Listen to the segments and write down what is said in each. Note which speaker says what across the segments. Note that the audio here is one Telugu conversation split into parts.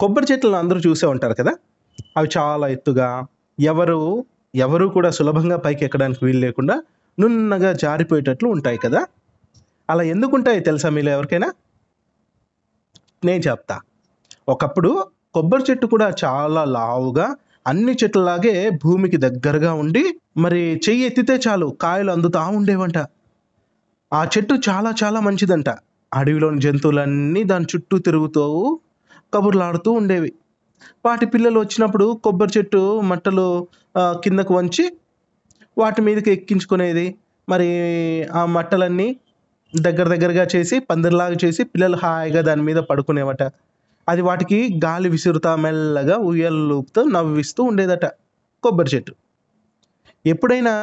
Speaker 1: కొబ్బరి చెట్లను అందరూ చూసే ఉంటారు కదా? అవి చాలా ఎత్తుగా ఎవరు ఎవరు కూడా సులభంగా పైకి ఎక్కడానికి వీలు లేకుండా నున్నగా జారిపోయేటట్లు ఉంటాయి కదా? అలా ఎందుకు ఉంటాయి తెలుసా మీలో ఎవరికైనా? నేను చెప్తా. ఒకప్పుడు కొబ్బరి చెట్టు కూడా చాలా లావుగా అన్ని చెట్లలాగే భూమికి దగ్గరగా ఉండి మరి చెయ్యి ఎత్తితే చాలు కాయలు అందుతా ఉండేవంట. ఆ చెట్టు చాలా చాలా మంచిదంట. అడవిలోని జంతువులన్నీ దాని చుట్టూ తిరుగుతూ కబుర్లాడుతూ ఉండేవి. వాటి పిల్లలు వచ్చినప్పుడు కొబ్బరి చెట్టు మట్టలు కిందకు వంచి వాటి మీదకి ఎక్కించుకునేది. మరి ఆ మట్టలన్నీ దగ్గర దగ్గరగా చేసి పందిరిలాగా చేసి పిల్లలు హాయిగా దాని మీద పడుకునేవట. అది వాటికి గాలి విసురుతా మెల్లగా ఉయ్యలూపుతూ నవ్విస్తూ ఉండేదట కొబ్బరి చెట్టు. ఎప్పుడైనా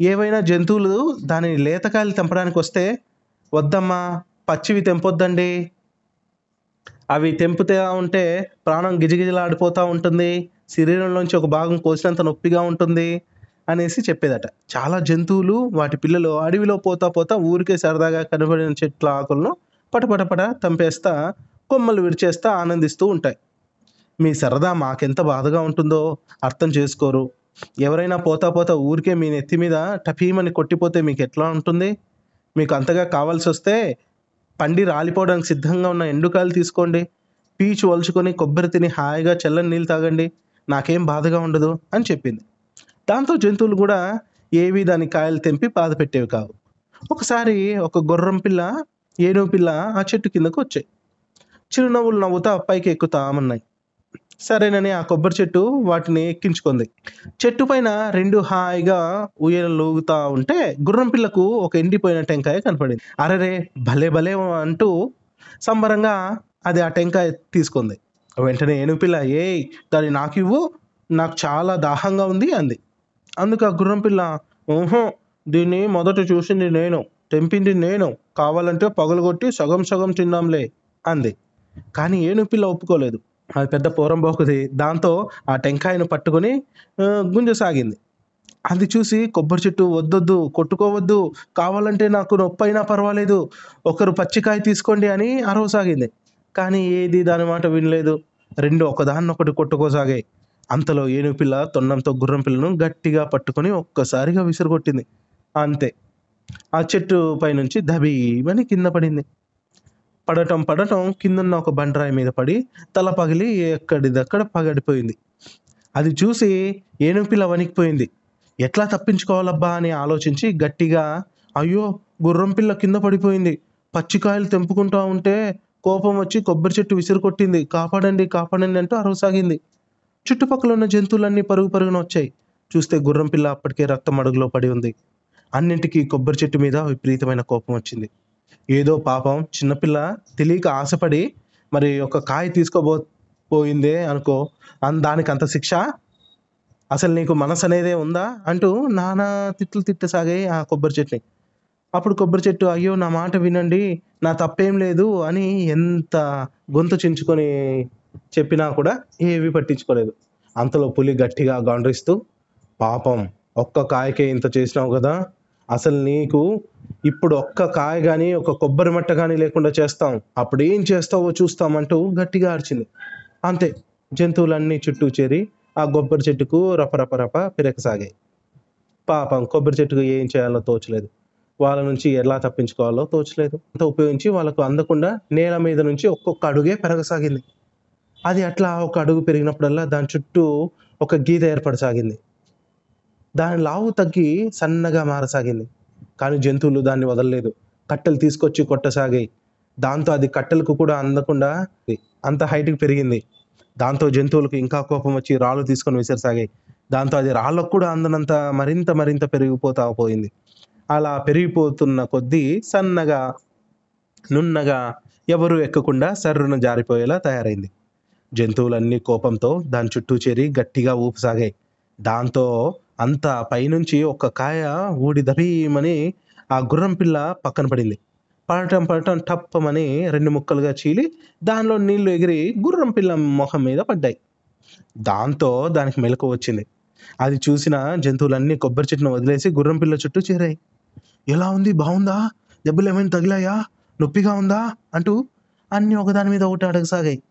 Speaker 1: ఏవైనా జంతువులు దాని లేతకాయలు తెంపడానికి వస్తే వద్దమ్మా పచ్చివి తెంపొద్దండి అవి తెంపుతూ ఉంటే ప్రాణం గిజగిజలాడిపోతూ ఉంటుంది శరీరంలోంచి ఒక భాగం కోసినంత నొప్పిగా ఉంటుంది అనేసి చెప్పేదట. చాలా జంతువులు వాటి పిల్లలు అడవిలో పోతా పోతా ఊరికే సరదాగా కనబడిన చెట్ల ఆకులను పటపటపట తంపేస్తా కొమ్మలు విరిచేస్తా ఆనందిస్తూ ఉంటాయి. మీ సరదా మాకెంత బాధగా ఉంటుందో అర్థం చేసుకోరు. ఎవరైనా పోతా పోతా ఊరికే మీ నెత్తి మీద టఫీమని కొట్టిపోతే మీకు ఎట్లా ఉంటుంది? మీకు అంతగా కావాల్సి వస్తే పండి రాలిపోవడానికి సిద్ధంగా ఉన్న ఎండుకాయలు తీసుకోండి. పీచు వలుచుకొని కొబ్బరి తిని హాయిగా చల్లని నీళ్ళు తాగండి. నాకేం బాధగా ఉండదు అని చెప్పింది. దాంతో జంతువులు కూడా ఏవి దాని కాయలు తెంపి బాధ పెట్టేవి కావు. ఒకసారి ఒక గుర్రం పిల్ల ఏనుగు పిల్ల ఆ చెట్టు కిందకు వచ్చాయి. చిరునవ్వులు నవ్వుతా పైకి ఎక్కుతామన్నాయి సరేనని ఆ కొబ్బరి చెట్టు వాటిని ఎక్కించుకుంది. చెట్టు పైన రెండు హాయిగా ఊయలూగుతా ఉంటే గుర్రం పిల్లకు ఒక ఎండిపోయిన టెంకాయ కనపడింది. అరెరే భలే భలే అంటూ సంబరంగా అది ఆ టెంకాయ తీసుకుంది. వెంటనే ఏనుగు పిల్ల ఏయ్ దాన్ని నాకు ఇవ్వు నాకు చాలా దాహంగా ఉంది అంది. అందుకు ఆ గుర్రం పిల్ల ఊహో దీన్ని మొదట చూసింది నేను తెంపింది నేను కావాలంటే పగలగొట్టి సగం సగం తిందాంలే అంది. కానీ ఏనుగు పిల్ల ఒప్పుకోలేదు. అది పెద్ద పోరంబోకుది దాంతో ఆ టెంకాయను పట్టుకొని గుంజసాగింది అది చూసి కొబ్బరి చెట్టు వద్దొద్దు కొట్టుకోవద్దు కావాలంటే నాకు నొప్పి అయినా పర్వాలేదు ఒకరు పచ్చికాయ తీసుకోండి అని అరవసాగింది కానీ ఏది దాని మాట వినలేదు. రెండు ఒకదాన్నొకటి కొట్టుకోసాగాయి అంతలో ఏనుగు పిల్ల తొన్నంతో గుర్రం పిల్లను గట్టిగా పట్టుకొని ఒక్కసారిగా విసిరుగొట్టింది. అంతే. ఆ చెట్టు పైనుంచి దబీమని కింద పడింది. పడటం పడటం కిందున్న ఒక బండరాయి మీద పడి తల పగిలి ఎక్కడిదక్కడ పగడిపోయింది. అది చూసి ఏనుగు పిల్ల వణికిపోయింది. ఎట్లా తప్పించుకోవాలబ్బా అని ఆలోచించి గట్టిగా అయ్యో గుర్రం పిల్ల కింద పడిపోయింది. పచ్చికాయలు తెంపుకుంటా ఉంటే కోపం వచ్చి కొబ్బరి చెట్టు విసిరు కొట్టింది. కాపాడండి కాపాడండి అంటూ అరవసాగింది. చుట్టుపక్కల ఉన్న జంతువులన్నీ పరుగు పరుగున వచ్చాయి. చూస్తే గుర్రం పిల్ల అప్పటికే రక్తం అడుగులో పడి ఉంది. అన్నింటికీ కొబ్బరి చెట్టు మీద విపరీతమైన కోపం వచ్చింది. ఏదో పాపం చిన్నపిల్ల తెలియక ఆశపడి మరి ఒక కాయ తీసుకోబో పోయిందే అనుకో. అన్ దానికి అంత శిక్ష? అసలు నీకు మనసు అనేదే ఉందా? అంటూ నానా తిట్లు తిట్టసాగాయి ఆ కొబ్బరి చెట్టుని అప్పుడు కొబ్బరి చెట్టు అయ్యో నా మాట వినండి నా తప్పేం లేదు అని ఎంత గొంతు చించుకొని చెప్పినా కూడా ఏవి పట్టించుకోలేదు. అంతలో పులి గట్టిగా గాండ్రిస్తూ పాపం ఒక్క కాయకే ఇంత చేసినావు కదా అసలు నీకు ఇప్పుడు ఒక్క కాయ కానీ ఒక కొబ్బరి మట్ట కానీ లేకుండా చేస్తాం. అప్పుడు ఏం చేస్తావో చూస్తామంటూ గట్టిగా అరిచింది. అంతే జంతువులన్నీ చుట్టూ చేరి ఆ కొబ్బరి చెట్టుకు రపరపరప పిరకసాగాయి పాపం కొబ్బరి చెట్టుకు ఏం చేయాలో తోచలేదు. వాళ్ళ నుంచి ఎలా తప్పించుకోవాలో తోచలేదు. అంత ఉపయోగించి వాళ్ళకు అందకుండా నేల మీద నుంచి ఒక్కొక్క అడుగే పెరగసాగింది అది అట్లా ఒక అడుగు పెరిగినప్పుడల్లా దాని చుట్టూ ఒక గీత ఏర్పడసాగింది. దాని లావు తగ్గి సన్నగా మారసాగింది. కానీ జంతువులు దాన్ని వదలలేదు. కట్టెలు తీసుకొచ్చి కొట్టసాగాయి. దాంతో అది కట్టెలకు కూడా అందకుండా అంత హైట్కి పెరిగింది. దాంతో జంతువులకు ఇంకా కోపం వచ్చి రాళ్ళు తీసుకొని విసిరసాగాయి. దాంతో అది రాళ్ళకు కూడా అందనంత మరింత మరింత పెరిగిపోతా పోయింది. అలా పెరిగిపోతున్న కొద్దీ సన్నగా నున్నగా ఎవరు ఎక్కకుండా సర్రున జారిపోయేలా తయారైంది. జంతువులన్నీ కోపంతో దాని చుట్టూ చేరి గట్టిగా ఊపసాగాయి. దాంతో అంత పైనుంచి ఒక్క కాయ ఊడి దభీమని ఆ గుర్రం పిల్ల పక్కన పడింది. పడటం పడటం టప్పమని రెండు ముక్కలుగా చీలి దానిలో నీళ్ళు ఎగిరి గుర్రం పిల్ల మొహం మీద పడ్డాయి. దాంతో దానికి మెలకు వచ్చింది. అది చూసిన జంతువులన్నీ కొబ్బరి చెట్టును వదిలేసి గుర్రం పిల్ల చుట్టూ చేరాయి. ఎలా ఉంది? బాగుందా? దెబ్బలు ఏమైనా తగిలాయా? నొప్పిగా ఉందా? అంటూ అన్నీ ఒకదాని మీద ఒకటి అడగసాగాయి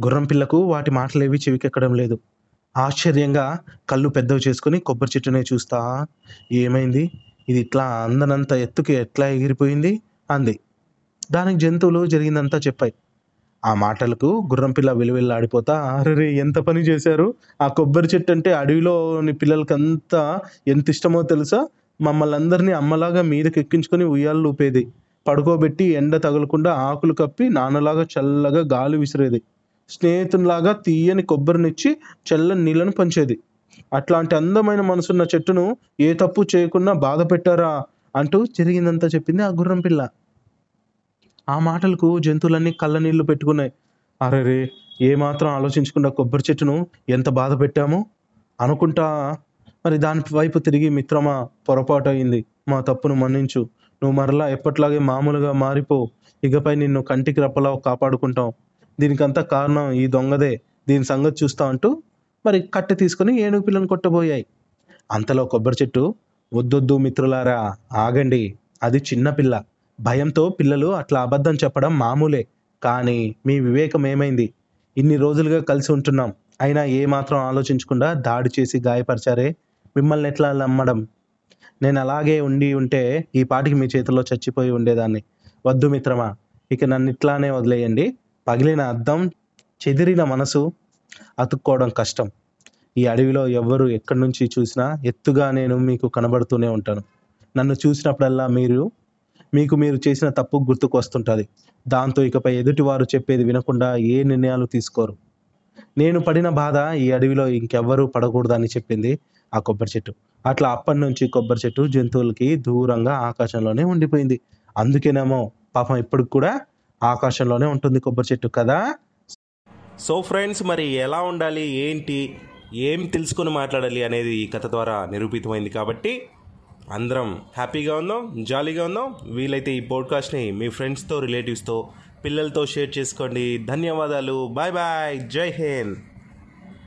Speaker 1: గుర్రం పిల్లకు వాటి మాటలేవి చెవికెక్కడం లేదు. ఆశ్చర్యంగా కళ్ళు పెద్దవి చేసుకుని కొబ్బరి చెట్టునే చూస్తా. ఏమైంది? ఇది ఇట్లా అందనంత ఎత్తుకి ఎట్లా ఎగిరిపోయింది? అంది. దానికి జంతువులు జరిగిందంతా చెప్పాయి. ఆ మాటలకు గుర్రం పిల్ల విలువెల్లాడిపోతా అరే ఎంత పని చేశారు? ఆ కొబ్బరి చెట్టు అంటే అడవిలోని పిల్లలకంతా ఎంత ఇష్టమో తెలుసా? మమ్మల్ని అందరినీ అమ్మలాగా మీదకి ఎక్కించుకొని ఉయ్యాలు ఊపేది. పడుకోబెట్టి ఎండ తగలకుండా ఆకులు కప్పి నాన్నలాగా చల్లగా గాలి విసిరేది. స్నేహితునిలాగా తీయని కొబ్బరినిచ్చి చల్లని నీళ్ళను పంచేది. అట్లాంటి అందమైన మనసున్న చెట్టును ఏ తప్పు చేయకుండా బాధ పెట్టారా? అంటూ జరిగిందంతా చెప్పింది ఆ గుర్రం పిల్ల. ఆ మాటలకు జంతువులన్నీ కళ్ళ నీళ్ళు పెట్టుకున్నాయి. అరే రే ఏమాత్రం ఆలోచించకుండా కొబ్బరి చెట్టును ఎంత బాధ పెట్టామో? అనుకుంటా? మరి దాని వైపు తిరిగి మిత్రమా పొరపాటు అయింది. మా తప్పును మన్నించు. నువ్వు మరలా ఎప్పట్లాగే మామూలుగా మారిపో. ఇకపై నిన్ను కంటికి రెప్పలా కాపాడుకుంటాం. దీనికంతా కారణం ఈ దొంగదే. దీని సంగతి చూస్తా అంటూ మరి కట్టె తీసుకుని ఏనుగు పిల్లను కొట్టబోయాయి. అంతలో కొబ్బరి చెట్టు వద్దొద్దు మిత్రులారా ఆగండి. అది చిన్న పిల్ల. భయంతో పిల్లలు అట్లా అబద్ధం చెప్పడం మామూలే. కానీ మీ వివేకం ఏమైంది? ఇన్ని రోజులుగా కలిసి ఉంటున్నాం. అయినా ఏ మాత్రం ఆలోచించకుండా దాడి చేసి గాయపరిచారే? మిమ్మల్ని ఎట్లా నమ్మడం? నేను అలాగే ఉండి ఉంటే ఈ పాటికి మీ చేతిలో చచ్చిపోయి ఉండేదాన్ని. వద్దు మిత్రమా ఇక నన్ను ఇట్లానే వదిలేయండి. పగిలిన అద్దం చెదిరిన మనసు అతుక్కోవడం కష్టం. ఈ అడవిలో ఎవ్వరు ఎక్కడి నుంచి చూసినా ఎత్తుగా నేను మీకు కనబడుతూనే ఉంటాను. నన్ను చూసినప్పుడల్లా మీరు మీకు మీరు చేసిన తప్పు గుర్తుకు వస్తుంటుంది. దాంతో ఇకపై ఎదుటివారు చెప్పేది వినకుండా ఏ నిర్ణయాలు తీసుకోరు. నేను పడిన బాధ ఈ అడవిలో ఇంకెవ్వరూ పడకూడదని చెప్పింది ఆ కొబ్బరి చెట్టు. అట్లా అప్పటి నుంచి కొబ్బరి చెట్టు జంతువులకి దూరంగా ఆకాశంలోనే ఉండిపోయింది. అందుకేనేమో పాపం ఇప్పటికి కూడా ఆకాశంలోనే ఉంటుంది కొబ్బరి చెట్టు కదా?
Speaker 2: సో ఫ్రెండ్స్ మరి ఎలా ఉండాలి? ఏంటి? ఏం తెలుసుకొని మాట్లాడాలి అనేది ఈ కథ ద్వారా నిరూపితమైంది కాబట్టి అందరం హ్యాపీగా ఉందాం జాలీగా ఉందాం. వీలైతే ఈ పోడ్కాస్ట్ని మీ ఫ్రెండ్స్తో రిలేటివ్స్తో పిల్లలతో షేర్ చేసుకోండి. ధన్యవాదాలు. బాయ్ బాయ్ జై హింద్.